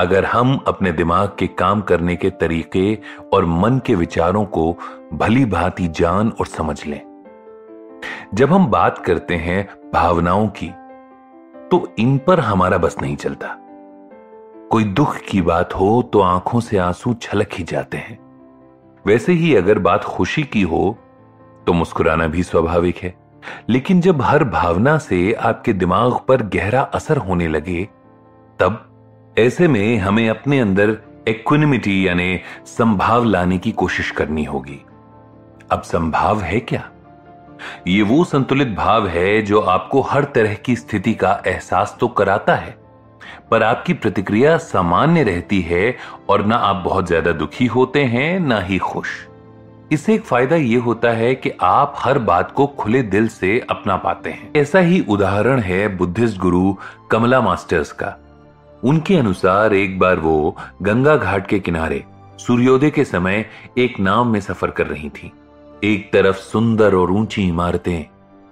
अगर हम अपने दिमाग के काम करने के तरीके और मन के विचारों को भली भांति जान और समझ लें। जब हम बात करते हैं भावनाओं की तो इन पर हमारा बस नहीं चलता। कोई दुख की बात हो तो आँखों से आँसू छलक ही जाते हैं। वैसे ही अगर बात खुशी की हो तो मुस्कुराना भी स्वाभाविक है। लेकिन जब हर भावना से आपके दिमाग पर गहरा असर होने लगे, तब ऐसे में हमें अपने अंदर इक्विनिमिटी यानी संभाव लाने की कोशिश करनी होगी। अब संभाव है क्या? ये वो संतुलित भाव है जो आपको हर तरह की स्थिति का एहसास तो कराता है, पर आपकी प्रतिक्रिया सामान्य रहती है और ना आप बहुत ज़्यादा दुखी होते हैं, ना ही खुश। इससे एक फ़ायदा यह होता है कि आप हर बात को खुले दिल से अपना पाते हैं। ऐसा ही उदाहरण है बुद्धिस्ट गुरु कमला मास्टर्स का। उनके अनुसार एक बार वो गंगा घाट के किनारे सूर्योदय के समय एक नाव में सफ़र कर रही थी। एक तरफ़ सुंदर और ऊँची इमारतें,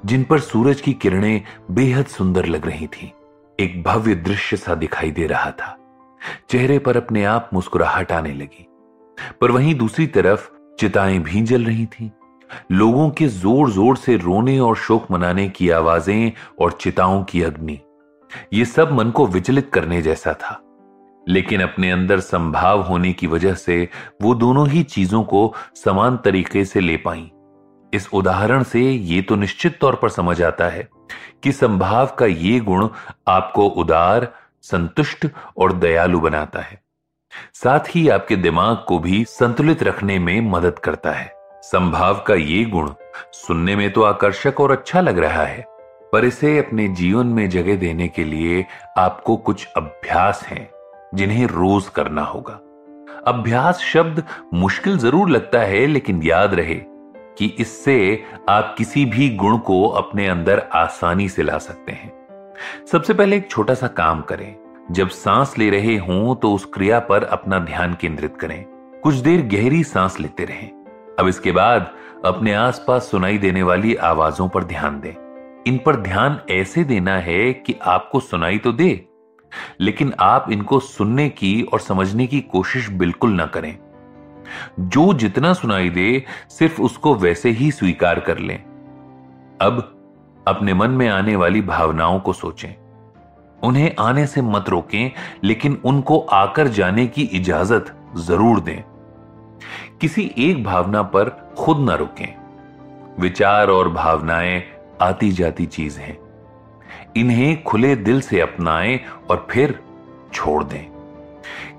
जिन पर सूरज की किरणें बेहद सुंदर लग रही थी। एक भव्य दृश्य सा दिखाई दे रहा था। चेहरे पर अपने आप मुस्कुराहट आने लगी। पर वहीं दूसरी तरफ़ चिताएँ भी जल रही थीं। लोगों के ज़ोर ज़ोर से रोने और शोक मनाने की आवाज़ें और चिताओं की अग्नि। ये सब मन को विचलित करने जैसा था। लेकिन अपने अंदर संभाव होने की वजह से वो दोनों ही चीज़ों को समान तरीके से ले पाई। इस उदाहरण से ये तो निश्चित तौर पर समझ आता है कि संभाव का ये गुण आपको उदार, संतुष्ट और दयालु बनाता है। साथ ही आपके दिमाग को भी संतुलित रखने में मदद करता है। संभाव का ये गुण सुनने में तो आकर्षक और अच्छा लग रहा है। पर इसे अपने जीवन में जगह देने के लिए आपको कुछ अभ्यास हैं, जिन्हें रोज करना होगा। अभ्यास शब्द मुश्किल ज़रूर लगता है, लेकिन याद रहे कि इससे आप किसी भी गुण को अपने अंदर आसानी से ला सकते हैं। सबसे पहले एक छोटा सा काम करें। जब सांस ले रहे हों तो उस क्रिया पर अपना ध्यान केंद्रित करें। कुछ देर गहरी सांस लेते रहें। अब इसके बाद अपने आसपास सुनाई देने वाली आवाजों पर ध्यान दें। इन पर ध्यान ऐसे देना है कि आपको सुनाई तो दे, लेकिन आप इनको सुनने की और समझने की कोशिश बिल्कुल ना करें। जो जितना सुनाई दे, सिर्फ़ उसको वैसे ही स्वीकार कर लें। अब अपने मन में आने वाली भावनाओं को सोचें। उन्हें आने से मत रोकें, लेकिन उनको आकर जाने की इजाज़त ज़रूर दें। किसी एक भावना पर खुद ना रुकें। विचार और भावनाएँ आती जाती चीज़ हैं। इन्हें खुले दिल से अपनाएँ और फिर छोड़ दें।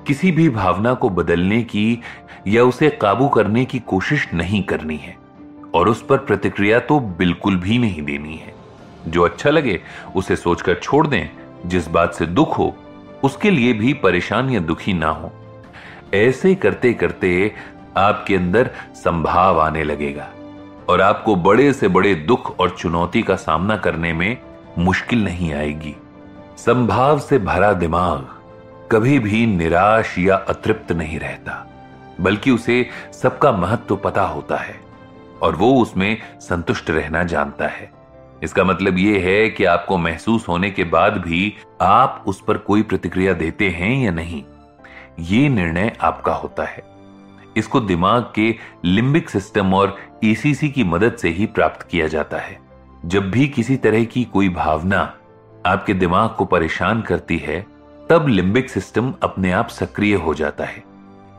किसी भी भावना को बदलने की या उसे काबू करने की कोशिश नहीं करनी है, और उस पर प्रतिक्रिया तो बिल्कुल भी नहीं देनी है। जो अच्छा लगे, उसे सोचकर छोड़ दें। जिस बात से दुख हो, उसके लिए भी परेशान या दुखी ना हो। ऐसे करते करते आपके अंदर संभाव आने लगेगा। और आपको बड़े से बड़े दुख और चुनौती का सामना करने में मुश्किल नहीं आएगी। संभाव से भरा दिमाग कभी भी निराश या अतृप्त नहीं रहता, बल्कि उसे सबका महत्व तो पता होता है और वो उसमें संतुष्ट रहना जानता है। इसका मतलब यह है कि आपको महसूस होने के बाद भी आप उस पर कोई प्रतिक्रिया देते हैं या नहीं, ये निर्णय आपका होता है। इसको दिमाग के लिम्बिक सिस्टम और ईसीसी की मदद से ही प्राप्त किया जाता है। जब भी किसी तरह की कोई भावना आपके दिमाग को परेशान करती है, तब लिम्बिक सिस्टम अपने आप सक्रिय हो जाता है।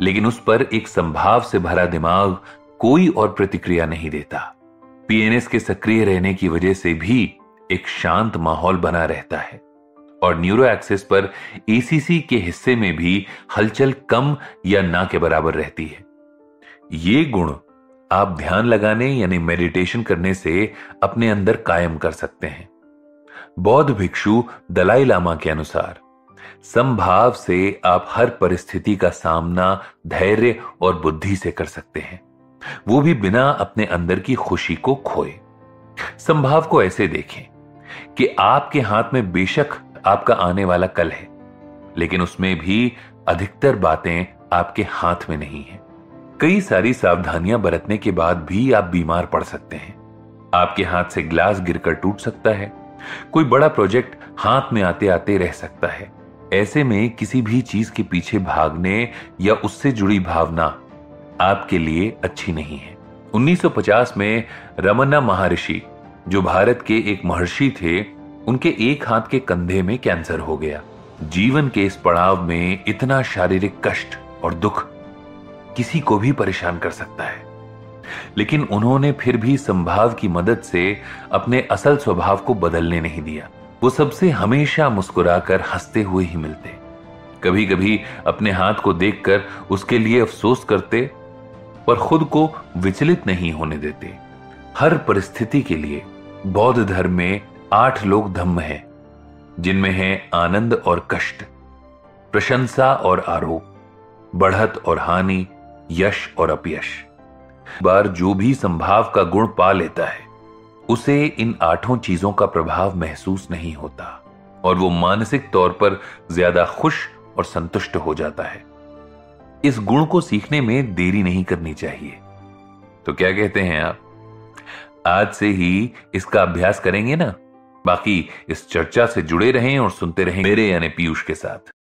लेकिन उस पर एक संभाव से भरा दिमाग कोई और प्रतिक्रिया नहीं देता। पीएनएस के सक्रिय रहने की वजह से भी एक शांत माहौल बना रहता है। और न्यूरो एक्सेस पर एसीसी के हिस्से में भी हलचल कम या ना के बराबर रहती है। ये गुण आप ध्यान लगाने यानी मेडिटेशन करने से अपने अंदर कायम कर सकते हैं। बौद्ध भिक्षु दलाई लामा के अनुसार, संभाव से आप हर परिस्थिति का सामना धैर्य और बुद्धि से कर सकते हैं। वो भी बिना अपने अंदर की खुशी को खोए। संभाव को ऐसे देखें कि आपके हाथ में बेशक आपका आने वाला कल है, लेकिन उसमें भी अधिकतर बातें आपके हाथ में नहीं है। कई सारी सावधानियाँ बरतने के बाद भी आप बीमार पड़ सकते हैं। आपके हाथ से ग्लास गिरकर टूट सकता है। कोई बड़ा प्रोजेक्ट हाथ में आते आते रह सकता है। ऐसे में किसी भी चीज़ के पीछे भागने या उससे जुड़ी भावना आपके लिए अच्छी नहीं है। 1950 में रमन्ना महर्षि, जो भारत के एक महर्षि थे उनके एक हाथ के कंधे में कैंसर हो गया। जीवन के इस पड़ाव में इतना शारीरिक कष्ट और दुख किसी को भी परेशान कर सकता है। लेकिन उन्होंने फिर भी संभाव की मदद से अपने असल स्वभाव को बदलने नहीं दिया। वो सबसे हमेशा मुस्कुराकर हँसते हुए ही मिलते। कभी कभी अपने हाथ को देखकर उसके लिए अफसोस करते, पर खुद को विचलित नहीं होने देते। हर परिस्थिति के लिए बौद्ध धर्म में आठ लोग धम्म हैं, जिनमें है आनंद और कष्ट, प्रशंसा और आरोप, बढ़त और हानि, यश और अपयश। बार जो भी संभाव का गुण पा लेता है, उसे इन आठों चीज़ों का प्रभाव महसूस नहीं होता, और वो मानसिक तौर पर ज़्यादा खुश और संतुष्ट हो जाता है। इस गुण को सीखने में देरी नहीं करनी चाहिए। तो क्या कहते हैं आप? आज से ही इसका अभ्यास करेंगे ना? बाकी इस चर्चा से जुड़े रहें और सुनते रहें मेरे यानी पीयूष के साथ।